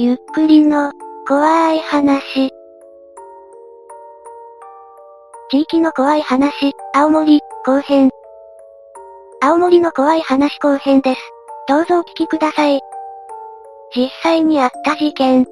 ゆっくりの、怖い話。地域の怖い話、青森、後編。青森の怖い話後編です。どうぞお聞きください。実際にあった事件。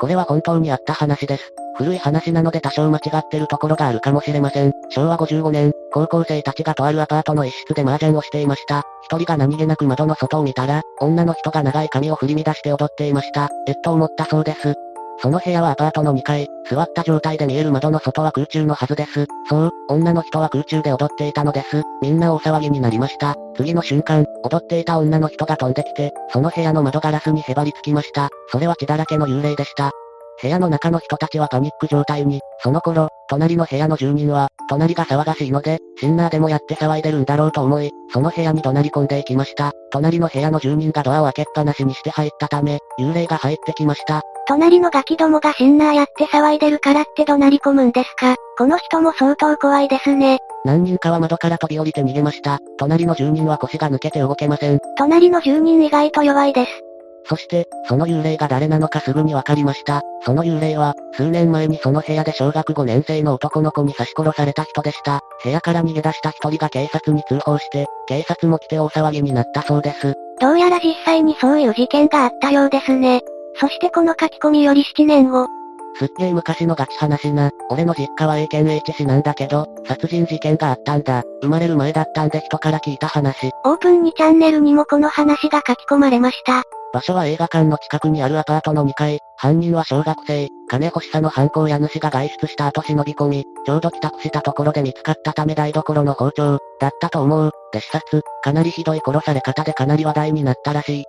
これは本当にあった話です。古い話なので多少間違ってるところがあるかもしれません。昭和55年、高校生たちがとあるアパートの一室で麻雀をしていました。一人が何気なく窓の外を見たら、女の人が長い髪を振り乱して踊っていました。えっと思ったそうです。その部屋はアパートの2階、座った状態で見える窓の外は空中のはずです。そう、女の人は空中で踊っていたのです。みんな大騒ぎになりました。次の瞬間、踊っていた女の人が飛んできて、その部屋の窓ガラスにへばりつきました。それは血だらけの幽霊でした。部屋の中の人たちはパニック状態に、その頃、隣の部屋の住人は、隣が騒がしいので、シンナーでもやって騒いでるんだろうと思い、その部屋に怒鳴り込んでいきました。隣の部屋の住人がドアを開けっぱなしにして入ったため、幽霊が入ってきました。隣のガキどもがシンナーやって騒いでるからって怒鳴り込むんですかこの人も相当怖いですね。何人かは窓から飛び降りて逃げました。隣の住人は腰が抜けて動けません。隣の住人意外と弱いです。そして、その幽霊が誰なのかすぐにわかりました。その幽霊は、数年前にその部屋で小学5年生の男の子に刺し殺された人でした。部屋から逃げ出した一人が警察に通報して、警察も来て大騒ぎになったそうです。どうやら実際にそういう事件があったようですね。そしてこの書き込みより7年後、すっげー昔のガチ話な。俺の実家は A 県 H 市なんだけど、殺人事件があったんだ。生まれる前だったんで人から聞いた話。オープン2チャンネルにもこの話が書き込まれました。場所は映画館の近くにあるアパートの2階。犯人は小学生。金欲しさの犯行家主が外出した後忍び込み、ちょうど帰宅したところで見つかったため台所の包丁、だったと思う。で視察、かなりひどい殺され方でかなり話題になったらしい。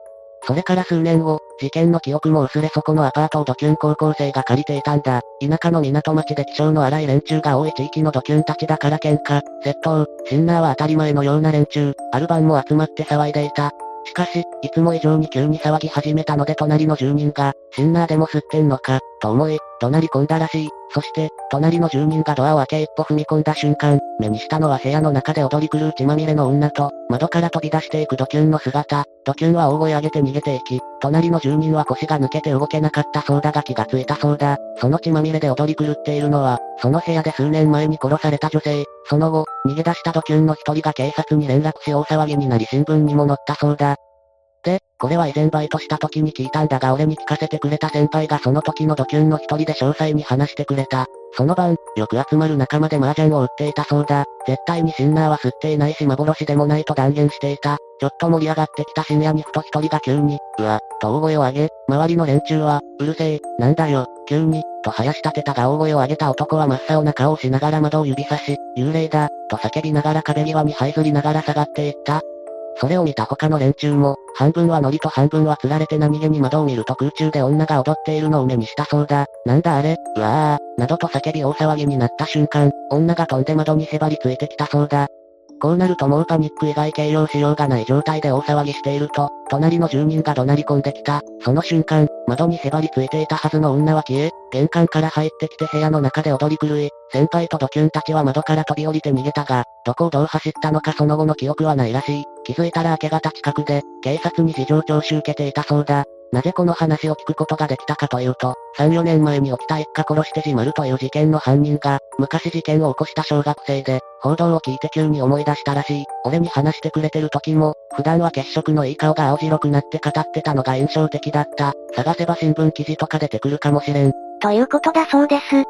それから数年後、事件の記憶も薄れそこのアパートをドキュン高校生が借りていたんだ。田舎の港町で気性の荒い連中が多い地域のドキュンたちだから喧嘩、窃盗、シンナーは当たり前のような連中、アルバンも集まって騒いでいた。しかし、いつも以上に急に騒ぎ始めたので隣の住人が、シンナーでも吸ってんのか、と思い、怒鳴り込んだらしい。そして、隣の住人がドアを開け一歩踏み込んだ瞬間、目にしたのは部屋の中で踊り狂う血まみれの女と、窓から飛び出していくドキュンの姿。ドキュンは大声上げて逃げていき、隣の住人は腰が抜けて動けなかったそうだが気がついたそうだ。その血まみれで踊り狂っているのは、その部屋で数年前に殺された女性。その後、逃げ出したドキュンの一人が警察に連絡し大騒ぎになり新聞にも載ったそうだ。で、これは以前バイトした時に聞いたんだが俺に聞かせてくれた先輩がその時のドキュンの一人で詳細に話してくれた。その晩、よく集まる仲間で麻雀を売っていたそうだ。絶対にシンナーは吸っていないし幻でもないと断言していた。ちょっと盛り上がってきた深夜にふと一人が急に、うわ、と大声を上げ、周りの連中は、うるせえ、なんだよ、急に、と生やし立てたが大声を上げた男は真っ青な顔をしながら窓を指さし、幽霊だ、と叫びながら壁際に這いずりながら下がっていった。それを見た他の連中も、半分はノリと半分は釣られて何気に窓を見ると空中で女が踊っているのを目にしたそうだ。なんだあれ、うわー、などと叫び大騒ぎになった瞬間、女が飛んで窓にへばりついてきたそうだ。こうなるともうパニック以外形容しようがない状態で大騒ぎしていると、隣の住人が怒鳴り込んできた。その瞬間、窓にへばりついていたはずの女は消え、玄関から入ってきて部屋の中で踊り狂い、先輩とドキュンたちは窓から飛び降りて逃げたが、どこをどう走ったのかその後の記憶はないらしい。気づいたら明け方近くで、警察に事情聴取受けていたそうだ。なぜこの話を聞くことができたかというと、3、4年前に起きた一家殺してじまるという事件の犯人が、昔事件を起こした小学生で、報道を聞いて急に思い出したらしい。俺に話してくれてる時も、普段は血色のいい顔が青白くなって語ってたのが印象的だった。探せば新聞記事とか出てくるかもしれん。ということだそうです。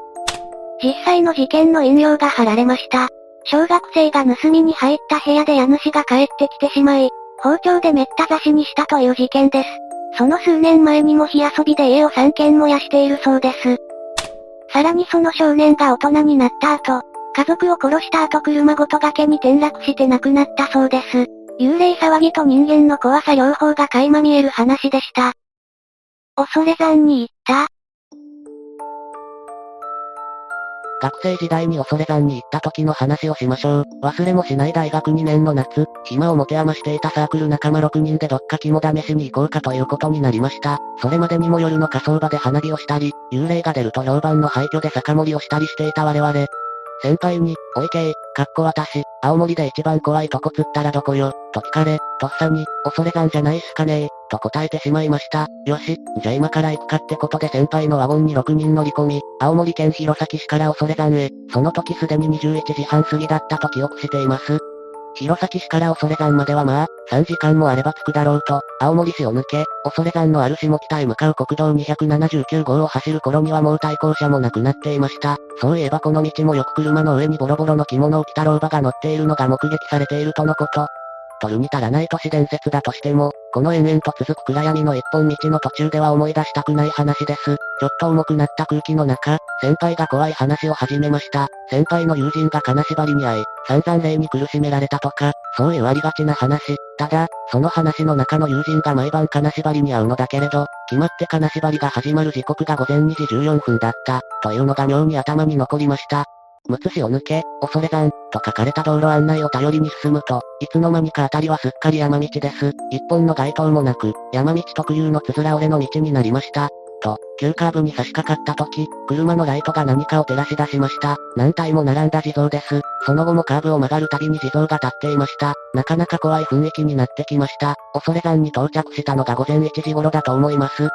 実際の事件の引用が貼られました。小学生が盗みに入った部屋で家主が帰ってきてしまい、包丁でめった刺しにしたという事件です。その数年前にも火遊びで家を3軒燃やしているそうです。さらにその少年が大人になった後、家族を殺した後車ごと崖に転落して亡くなったそうです。幽霊騒ぎと人間の怖さ両方が垣間見える話でした。恐れ山に行った学生時代に恐山に行った時の話をしましょう。忘れもしない大学2年の夏、暇を持て余していたサークル仲間6人でどっか肝試しに行こうかということになりました。それまでにも夜の火葬場で花火をしたり、幽霊が出ると評判の廃墟で酒盛りをしたりしていた我々。先輩に、おいけい、かっこ私、青森で一番怖いとこつったらどこよ、と聞かれ、とっさに、恐れ山じゃないっすかねえと答えてしまいました。よし、じゃあ今から行くかってことで先輩のワゴンに6人乗り込み、青森県弘前市から恐れ山へ、その時すでに21時半過ぎだったと記憶しています。弘前市から恐山まではまあ、3時間もあれば着くだろうと、青森市を抜け、恐山のある下北へ向かう国道279号を走る頃にはもう対向車もなくなっていました。そういえばこの道もよく車の上にボロボロの着物を着た老婆が乗っているのが目撃されているとのこと。取るに足らない都市伝説だとしても、この延々と続く暗闇の一本道の途中では思い出したくない話です。ちょっと重くなった空気の中、先輩が怖い話を始めました。先輩の友人が金縛りに遭い、散々霊に苦しめられたとか、そういうありがちな話。ただ、その話の中の友人が毎晩金縛りに遭うのだけれど、決まって金縛りが始まる時刻が午前2時14分だった、というのが妙に頭に残りました。むつ市を抜け、恐山、と書かれた道路案内を頼りに進むと、いつの間にか辺りはすっかり山道です。一本の街灯もなく、山道特有のつづら折れの道になりました。と、急カーブに差し掛かった時、車のライトが何かを照らし出しました。何体も並んだ地蔵です。その後もカーブを曲がるたびに地蔵が立っていました。なかなか怖い雰囲気になってきました。恐山に到着したのが午前1時頃だと思います。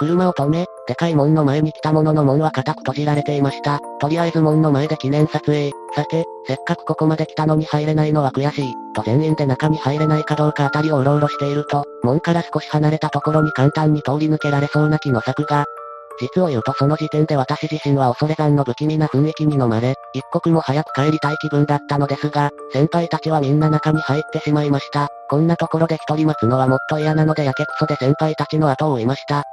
車を止め、でかい門の前に来たものの門は固く閉じられていました。とりあえず門の前で記念撮影。さて、せっかくここまで来たのに入れないのは悔しい。と全員で中に入れないかどうかあたりをうろうろしていると、門から少し離れたところに簡単に通り抜けられそうな気の策が、実を言うとその時点で私自身は恐れ山の不気味な雰囲気に飲まれ、一刻も早く帰りたい気分だったのですが、先輩たちはみんな中に入ってしまいました。こんなところで一人待つのはもっと嫌なのでやけくそで先輩たちの後を追いました。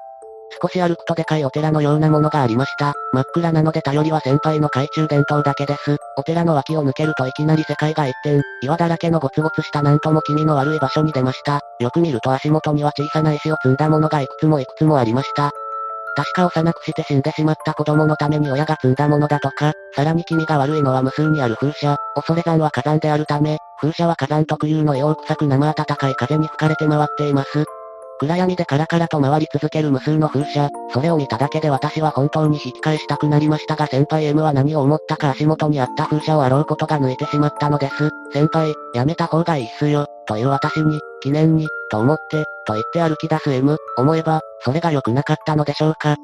少し歩くとでかいお寺のようなものがありました。真っ暗なので頼りは先輩の懐中電灯だけです。お寺の脇を抜けるといきなり世界が一転、岩だらけのゴツゴツしたなんとも気味の悪い場所に出ました。よく見ると足元には小さな石を積んだものがいくつもいくつもありました。確か幼くして死んでしまった子供のために親が積んだものだとか、さらに気味が悪いのは無数にある風車、恐山は火山であるため、風車は火山特有の硫黄臭く生暖かい風に吹かれて回っています。暗闇でカラカラと回り続ける無数の風車、それを見ただけで私は本当に引き返したくなりましたが先輩 M は何を思ったか足元にあった風車をあろうことが抜いてしまったのです。先輩、やめた方がいいっすよ、という私に、記念に、と思って、と言って歩き出す M、思えば、それが良くなかったのでしょうか。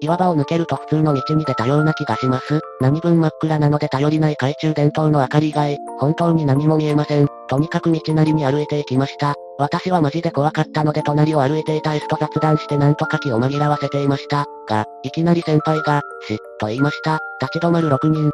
岩場を抜けると普通の道に出たような気がします。何分真っ暗なので頼りない懐中電灯の明かり以外、本当に何も見えません。とにかく道なりに歩いていきました。私はマジで怖かったので隣を歩いていた S と雑談してなんとか気を紛らわせていました。が、いきなり先輩が、し、と言いました。立ち止まる6人、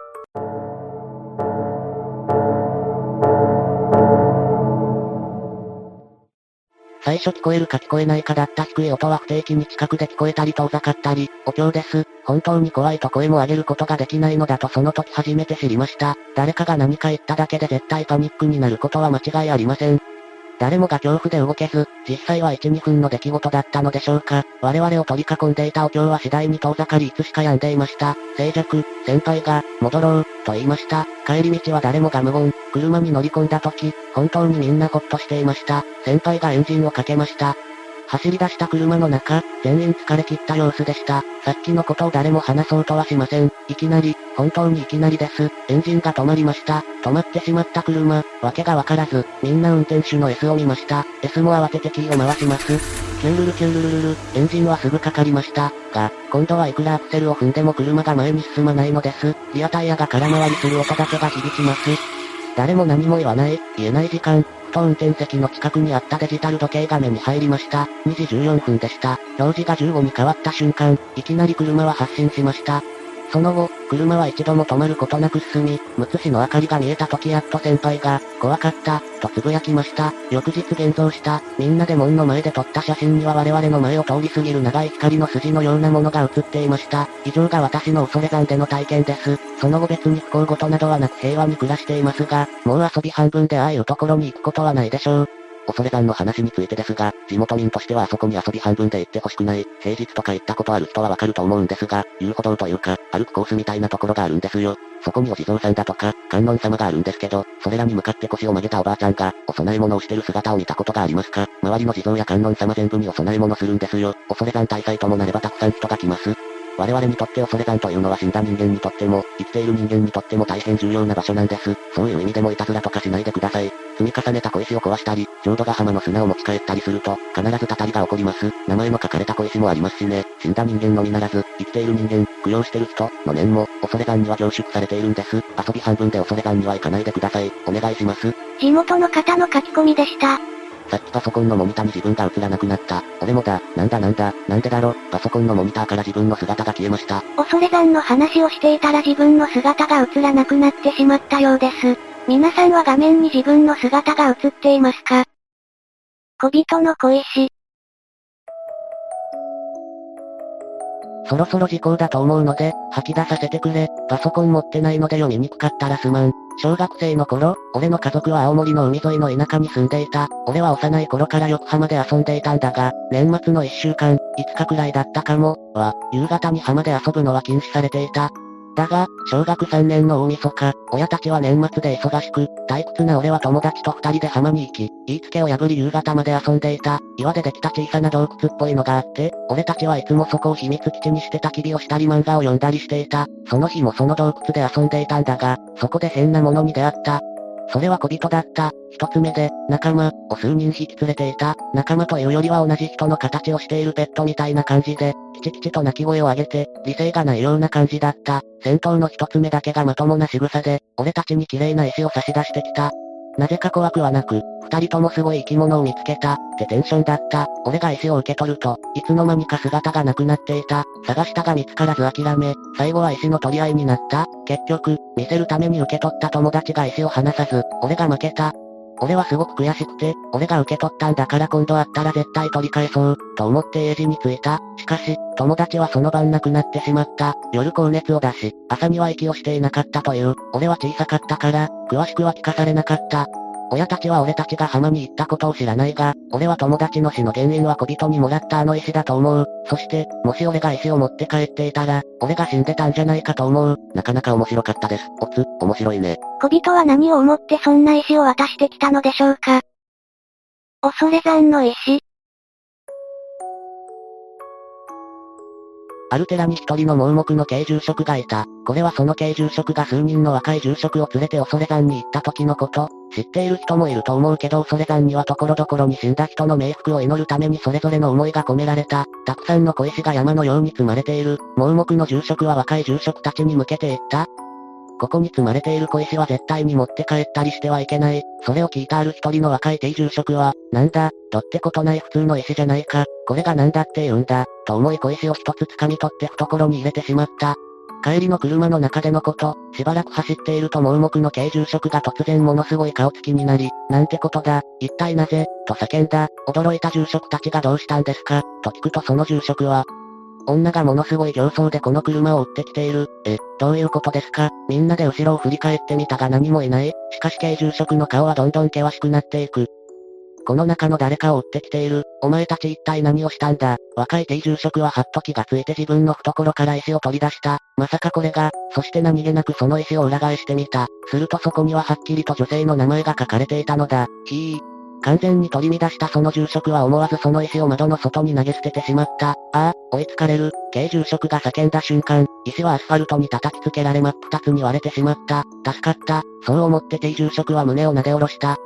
最初聞こえるか聞こえないかだった低い音は不定期に近くで聞こえたり遠ざかったり、お経です。本当に怖いと声も上げることができないのだとその時初めて知りました。誰かが何か言っただけで絶対パニックになることは間違いありません。誰もが恐怖で動けず、実際は1、2分の出来事だったのでしょうか。我々を取り囲んでいたお経は次第に遠ざかりいつしか病んでいました。静寂、先輩が、戻ろう、と言いました。帰り道は誰もが無言、車に乗り込んだ時、本当にみんなほっとしていました。先輩がエンジンをかけました。走り出した車の中、全員疲れ切った様子でした。さっきのことを誰も話そうとはしません。いきなり、本当にいきなりです。エンジンが止まりました。止まってしまった車、わけがわからず、みんな運転手の S を見ました。S も慌ててキーを回します。キュールルキュールルルル、エンジンはすぐかかりました。が、今度はいくらアクセルを踏んでも車が前に進まないのです。リアタイヤが空回りする音だけが響きます。誰も何も言わない、言えない時間、と運転席の近くにあったデジタル時計画面に入りました。2時14分でした。表示が15に変わった瞬間、いきなり車は発進しました。その後、車は一度も止まることなく進み、むつ市の明かりが見えた時やっと先輩が、怖かった、とつぶやきました。翌日現像した、みんなで門の前で撮った写真には我々の前を通り過ぎる長い光の筋のようなものが映っていました。以上が私の恐れ山での体験です。その後別に不幸事などはなく平和に暮らしていますが、もう遊び半分でああいうところに行くことはないでしょう。恐れ山の話についてですが、地元民としてはあそこに遊び半分で行ってほしくない、平日とか行ったことある人はわかると思うんですが、遊歩道というか、歩くコースみたいなところがあるんですよ。そこにお地蔵さんだとか、観音様があるんですけど、それらに向かって腰を曲げたおばあちゃんが、お供え物をしてる姿を見たことがありますか？周りの地蔵や観音様全部にお供え物するんですよ。恐れ山大祭ともなればたくさん人が来ます。我々にとって恐山というのは死んだ人間にとっても、生きている人間にとっても大変重要な場所なんです。そういう意味でもいたずらとかしないでください。積み重ねた小石を壊したり、浄土ヶ浜の砂を持ち帰ったりすると、必ずたたりが起こります。名前の書かれた小石もありますしね。死んだ人間のみならず、生きている人間、供養してる人の念も、恐山には凝縮されているんです。遊び半分で恐山には行かないでください。お願いします。地元の方の書き込みでした。さっきパソコンのモニターに自分が映らなくなった。俺もだ、なんだなんだ、なんでだろ、パソコンのモニターから自分の姿が消えました。恐れ山の話をしていたら自分の姿が映らなくなってしまったようです。皆さんは画面に自分の姿が映っていますか？小人の小石。そろそろ時効だと思うので、吐き出させてくれ。パソコン持ってないので読みにくかったらすまん。小学生の頃、俺の家族は青森の海沿いの田舎に住んでいた。俺は幼い頃から横浜で遊んでいたんだが、年末の1週間、5日くらいだったかも、は、夕方に浜で遊ぶのは禁止されていた。だが、小学3年の大晦日、親たちは年末で忙しく、退屈な俺は友達と二人で浜に行き、言いつけを破り夕方まで遊んでいた。岩でできた小さな洞窟っぽいのがあって、俺たちはいつもそこを秘密基地にして焚き火をしたり漫画を読んだりしていた。その日もその洞窟で遊んでいたんだが、そこで変なものに出会った。それは小人だった。一つ目で、仲間、を数人引き連れていた。仲間というよりは同じ人の形をしているペットみたいな感じで、きちきちと鳴き声を上げて、理性がないような感じだった。戦闘の一つ目だけがまともな仕草で、俺たちに綺麗な石を差し出してきた。なぜか怖くはなく、二人ともすごい生き物を見つけた、ってテンションだった。俺が石を受け取ると、いつの間にか姿がなくなっていた。探したが見つからず諦め、最後は石の取り合いになった。結局、見せるために受け取った友達が石を離さず、俺が負けた。俺はすごく悔しくて、俺が受け取ったんだから今度会ったら絶対取り返そう、と思って家路に着いた。しかし、友達はその晩亡くなってしまった。夜高熱を出し、朝には息をしていなかったという。俺は小さかったから、詳しくは聞かされなかった。親たちは俺たちが浜に行ったことを知らないが、俺は友達の死の原因は小人にもらったあの石だと思う。そして、もし俺が石を持って帰っていたら、俺が死んでたんじゃないかと思う。なかなか面白かったです。おつ、面白いね。小人は何を思ってそんな石を渡してきたのでしょうか恐山の石。ある寺に一人の盲目の軽住職がいた。これはその軽住職が数人の若い住職を連れて恐山に行った時のこと。知っている人もいると思うけど恐山には所々に死んだ人の冥福を祈るためにそれぞれの思いが込められた。たくさんの小石が山のように積まれている。盲目の住職は若い住職たちに向けて言った。ここに積まれている小石は絶対に持って帰ったりしてはいけない。それを聞いたある一人の若い定住職は、なんだ、どってことない普通の石じゃないか、これがなんだって言うんだ、と思い小石を一つ掴み取って懐に入れてしまった。帰りの車の中でのこと、しばらく走っていると盲目の軽住職が突然ものすごい顔つきになり、なんてことだ、一体なぜ、と叫んだ、驚いた住職たちがどうしたんですか、と聞くとその住職は、女がものすごい形相でこの車を追ってきている。え、どういうことですか？みんなで後ろを振り返ってみたが何もいない。しかし軽住職の顔はどんどん険しくなっていく。この中の誰かを追ってきている。お前たち一体何をしたんだ？若い低住職ははっと気がついて自分の懐から石を取り出した。まさかこれが、そして何気なくその石を裏返してみた。するとそこにははっきりと女性の名前が書かれていたのだ。ひー。完全に取り乱したその住職は思わずその石を窓の外に投げ捨ててしまった。ああ、追いつかれる。軽住職が叫んだ瞬間、石はアスファルトに叩きつけられ真っ二つに割れてしまった。助かった。そう思って低住職は胸を撫で下ろした。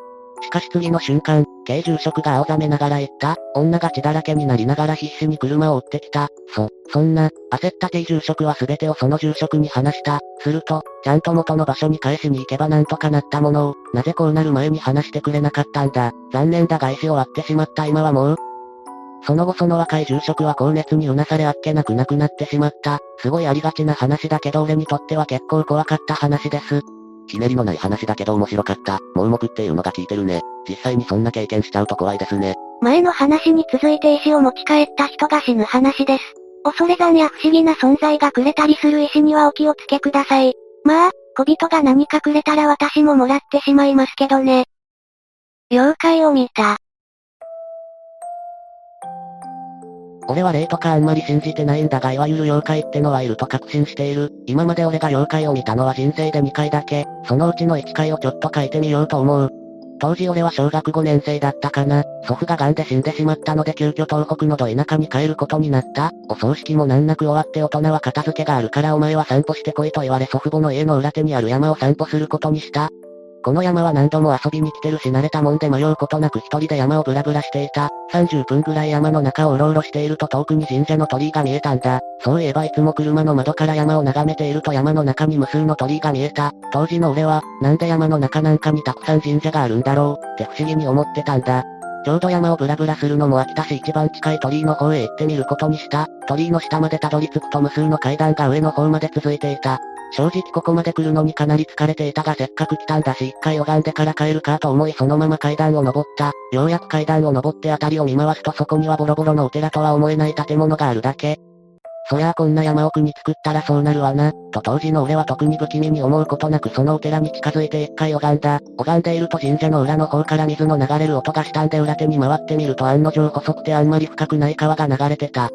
しかし次の瞬間、軽住職が青ざめながら言った。女が血だらけになりながら必死に車を追ってきた。そ、そんな、焦った低住職は全てをその住職に話した。すると、ちゃんと元の場所に返しに行けばなんとかなったものを、なぜこうなる前に話してくれなかったんだ。残念だが石を割ってしまった今はもう、その後その若い住職は高熱にうなされあっけなく亡くなってしまった。すごいありがちな話だけど俺にとっては結構怖かった話です。ひねりのない話だけど面白かった。盲目っていうのが効いてるね。実際にそんな経験しちゃうと怖いですね。前の話に続いて石を持ち帰った人が死ぬ話です。恐山や不思議な存在がくれたりする石にはお気をつけください。まあ、小人が何かくれたら私ももらってしまいますけどね。妖怪を見た。俺は霊とかあんまり信じてないんだがいわゆる妖怪ってのはいると確信している。今まで俺が妖怪を見たのは人生で2回だけ。そのうちの1回をちょっと書いてみようと思う。当時俺は小学5年生だったかな。祖父が癌で死んでしまったので急遽東北のど田舎に帰ることになった。お葬式も難なく終わって大人は片付けがあるからお前は散歩してこいと言われ祖父母の家の裏手にある山を散歩することにした。この山は何度も遊びに来てるし慣れたもんで迷うことなく一人で山をブラブラしていた。30分ぐらい山の中をうろうろしていると遠くに神社の鳥居が見えたんだ。そういえばいつも車の窓から山を眺めていると山の中に無数の鳥居が見えた。当時の俺は、なんで山の中なんかにたくさん神社があるんだろう、って不思議に思ってたんだ。ちょうど山をブラブラするのも飽きたし一番近い鳥居の方へ行ってみることにした。鳥居の下までたどり着くと無数の階段が上の方まで続いていた。正直ここまで来るのにかなり疲れていたがせっかく来たんだし一回拝んでから帰るかと思いそのまま階段を登った。ようやく階段を登って辺りを見回すとそこにはボロボロのお寺とは思えない建物があるだけ。そりゃあこんな山奥に作ったらそうなるわな、と当時の俺は特に不気味に思うことなくそのお寺に近づいて一回拝んだ。拝んでいると神社の裏の方から水の流れる音がしたんで裏手に回ってみると案の定細くてあんまり深くない川が流れてた。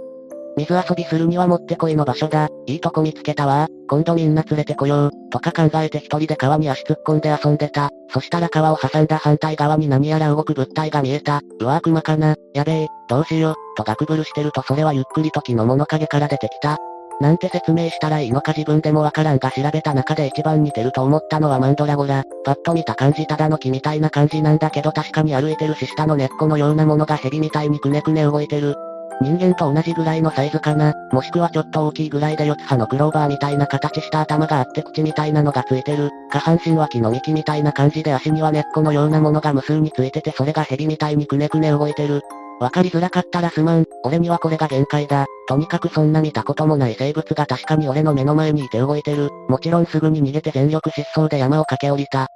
水遊びするにはもってこいの場所だ。いいとこ見つけたわ。今度みんな連れてこよう。とか考えて一人で川に足突っ込んで遊んでた。そしたら川を挟んだ反対側に何やら動く物体が見えた。うわ熊かな。やべえ、どうしよう。とガクブルしてるとそれはゆっくりと木の物陰から出てきた。なんて説明したらいいのか自分でもわからんが調べた中で一番似てると思ったのはマンドラゴラ。パッと見た感じただの木みたいな感じなんだけど確かに歩いてるし下の根っこのようなものが蛇みたいにくねくね動いてる。人間と同じぐらいのサイズかな。もしくはちょっと大きいぐらいで四つ葉のクローバーみたいな形した頭があって口みたいなのがついてる。下半身は木の幹みたいな感じで足には根っこのようなものが無数についててそれが蛇みたいにくねくね動いてる。わかりづらかったらすまん。俺にはこれが限界だ。とにかくそんな見たこともない生物が確かに俺の目の前にいて動いてる。もちろんすぐに逃げて全力疾走で山を駆け下りた。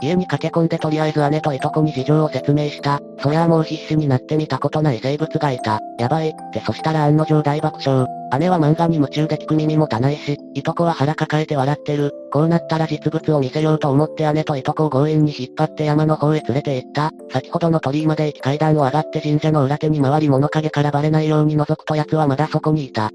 家に駆け込んでとりあえず姉といとこに事情を説明した。そりゃあもう必死になって見たことない生物がいた。やばい、ってそしたら案の定大爆笑。姉は漫画に夢中で聞く耳もたないし、いとこは腹抱えて笑ってる。こうなったら実物を見せようと思って姉といとこを強引に引っ張って山の方へ連れて行った。先ほどの鳥居まで行き階段を上がって神社の裏手に回り物陰からバレないように覗くと奴はまだそこにいた。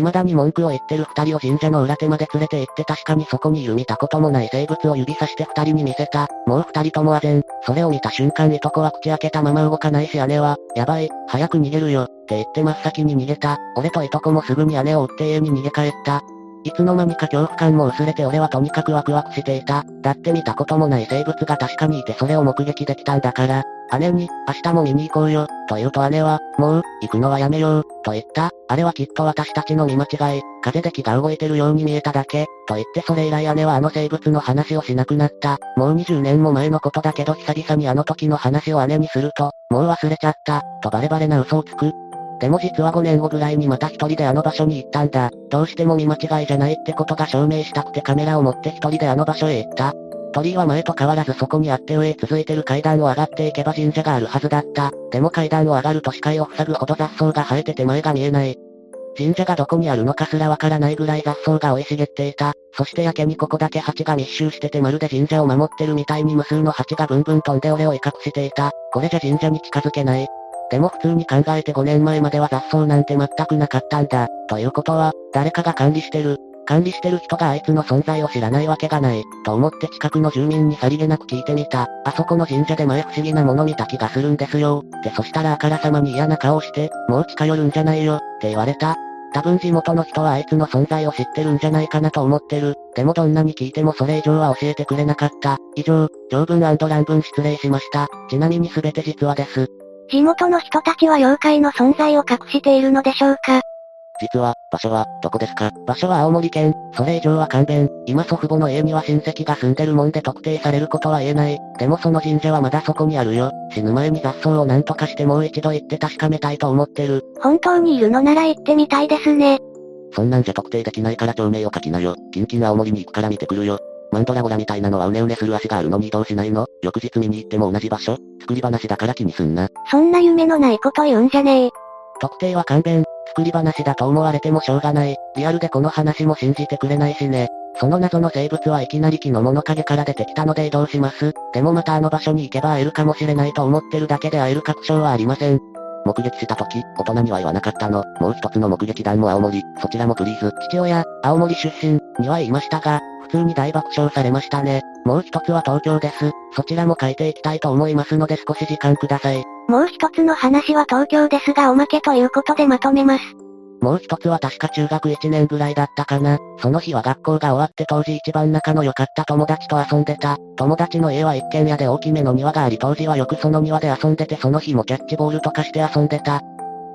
未だに文句を言ってる二人を神社の裏手まで連れて行って確かにそこにいる見たこともない生物を指さして二人に見せた。もう二人とも唖然。それを見た瞬間いとこは口開けたまま動かないし姉は、やばい、早く逃げるよ、って言って真っ先に逃げた。俺といとこもすぐに姉を追って家に逃げ帰った。いつの間にか恐怖感も薄れて俺はとにかくワクワクしていた。だって見たこともない生物が確かにいてそれを目撃できたんだから。姉に、明日も見に行こうよ、と言うと姉は、もう、行くのはやめよう、と言った。あれはきっと私たちの見間違い、風で木が動いてるように見えただけ、と言ってそれ以来姉はあの生物の話をしなくなった。もう20年も前のことだけど久々にあの時の話を姉にすると、もう忘れちゃった、とバレバレな嘘をつく。でも実は5年後ぐらいにまた一人であの場所に行ったんだ。どうしても見間違いじゃないってことが証明したくてカメラを持って一人であの場所へ行った。鳥居は前と変わらずそこにあって上へ続いてる階段を上がっていけば神社があるはずだった。でも階段を上がると視界を塞ぐほど雑草が生えてて前が見えない。神社がどこにあるのかすらわからないぐらい雑草が生い茂っていた。そしてやけにここだけ蜂が密集しててまるで神社を守ってるみたいに無数の蜂がブンブン飛んで俺を威嚇していた。これじゃ神社に近づけない。でも普通に考えて5年前までは雑草なんて全くなかったんだ。ということは、誰かが管理してる。管理してる人があいつの存在を知らないわけがない、と思って近くの住民にさりげなく聞いてみた。あそこの神社で前不思議なもの見た気がするんですよ。ってそしたらあからさまに嫌な顔して、もう近寄るんじゃないよ、って言われた。多分地元の人はあいつの存在を知ってるんじゃないかなと思ってる。でもどんなに聞いてもそれ以上は教えてくれなかった。以上、長文乱文失礼しました。ちなみに全て実話です。地元の人たちは妖怪の存在を隠しているのでしょうか？実は、場所は、どこですか？場所は青森県、それ以上は勘弁。今祖父母の家には親戚が住んでるもんで特定されることは言えない。でもその神社はまだそこにあるよ。死ぬ前に雑草を何とかしてもう一度行って確かめたいと思ってる。本当にいるのなら行ってみたいですね。そんなんじゃ特定できないから町名を書きなよ。キンキン青森に行くから見てくるよ。マンドラゴラみたいなのはうねうねする足があるのに移動しないの？翌日見に行っても同じ場所？作り話だから気にすんな。そんな夢のないこと言うんじゃねえ。特定は勘弁、作り話だと思われてもしょうがない。リアルでこの話も信じてくれないしね。その謎の生物はいきなり木の物陰から出てきたので移動します。でもまたあの場所に行けば会えるかもしれないと思ってるだけで会える確証はありません。目撃した時、大人には言わなかったの。もう一つの目撃談も青森、そちらもプリーズ。父親、青森出身、には言いましたが、普通に大爆笑されましたね。もう一つは東京です。そちらも書いていきたいと思いますので少し時間ください。もう一つの話は東京ですがおまけということでまとめます。もう一つは確か中学1年ぐらいだったかな。その日は学校が終わって当時一番仲の良かった友達と遊んでた。友達の家は一軒家で大きめの庭があり当時はよくその庭で遊んでてその日もキャッチボールとかして遊んでた。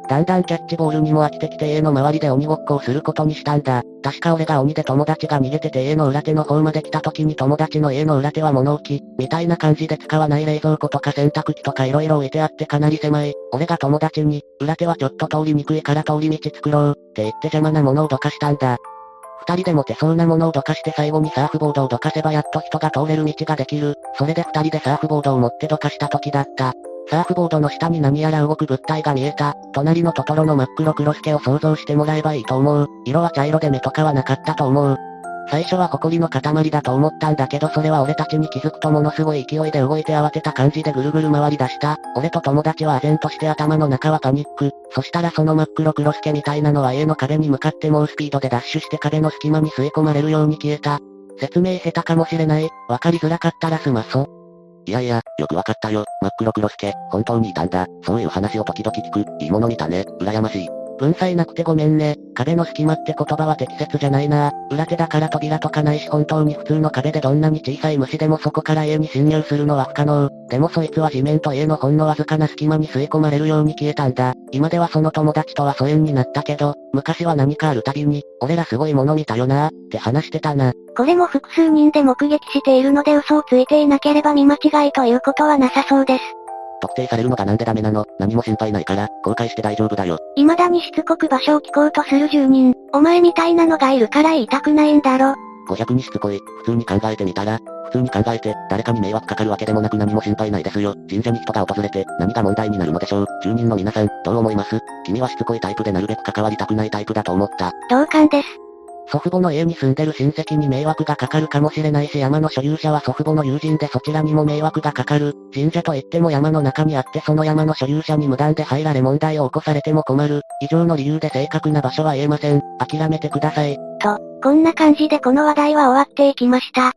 だんだんキャッチボールにも飽きてきて家の周りで鬼ごっこをすることにしたんだ。確か俺が鬼で友達が逃げてて家の裏手の方まで来た時に友達の家の裏手は物置、みたいな感じで使わない冷蔵庫とか洗濯機とか色々置いてあってかなり狭い。俺が友達に、裏手はちょっと通りにくいから通り道作ろう、って言って邪魔なものをどかしたんだ。二人で持てそうなものをどかして最後にサーフボードをどかせばやっと人が通れる道ができる。それで二人でサーフボードを持ってどかした時だった。サーフボードの下に何やら動く物体が見えた。隣のトトロの真っ黒黒助を想像してもらえばいいと思う。色は茶色で目とかはなかったと思う。最初は埃の塊だと思ったんだけどそれは俺たちに気づくとものすごい勢いで動いて慌てた感じでぐるぐる回り出した。俺と友達は唖然として頭の中はパニック。そしたらその真っ黒黒助みたいなのは家の壁に向かって猛スピードでダッシュして壁の隙間に吸い込まれるように消えた。説明下手かもしれない。わかりづらかったらすまそ。いやいや、よくわかったよ。真っ黒黒助、本当にいたんだ。そういう話を時々聞く。いいもの見たね。羨ましい。文才なくてごめんね。壁の隙間って言葉は適切じゃないな。裏手だから扉とかないし本当に普通の壁でどんなに小さい虫でもそこから家に侵入するのは不可能。でもそいつは地面と家のほんのわずかな隙間に吸い込まれるように消えたんだ。今ではその友達とは疎遠になったけど、昔は何かあるたびに、俺らすごいもの見たよなって話してたな。これも複数人で目撃しているので嘘をついていなければ見間違いということはなさそうです。特定されるのがなんでダメなの？何も心配ないから、公開して大丈夫だよ。未だにしつこく場所を聞こうとする住人。お前みたいなのがいるから言いたくないんだろ。500にしつこい。普通に考えてみたら、普通に考えて、誰かに迷惑かかるわけでもなく何も心配ないですよ。神社に人が訪れて、何が問題になるのでしょう。住人の皆さん、どう思います？君はしつこいタイプでなるべく関わりたくないタイプだと思った。同感です。祖父母の家に住んでる親戚に迷惑がかかるかもしれないし山の所有者は祖父母の友人でそちらにも迷惑がかかる。神社といっても山の中にあってその山の所有者に無断で入られ問題を起こされても困る。以上の理由で正確な場所は言えません。諦めてください。と、こんな感じでこの話題は終わっていきました。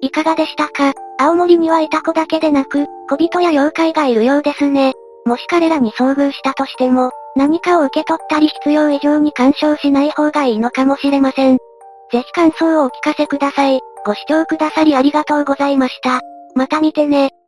いかがでしたか？青森にはいた子だけでなく、小人や妖怪がいるようですね。もし彼らに遭遇したとしても、何かを受け取ったり必要以上に干渉しない方がいいのかもしれません。ぜひ感想をお聞かせください。ご視聴くださりありがとうございました。また見てね。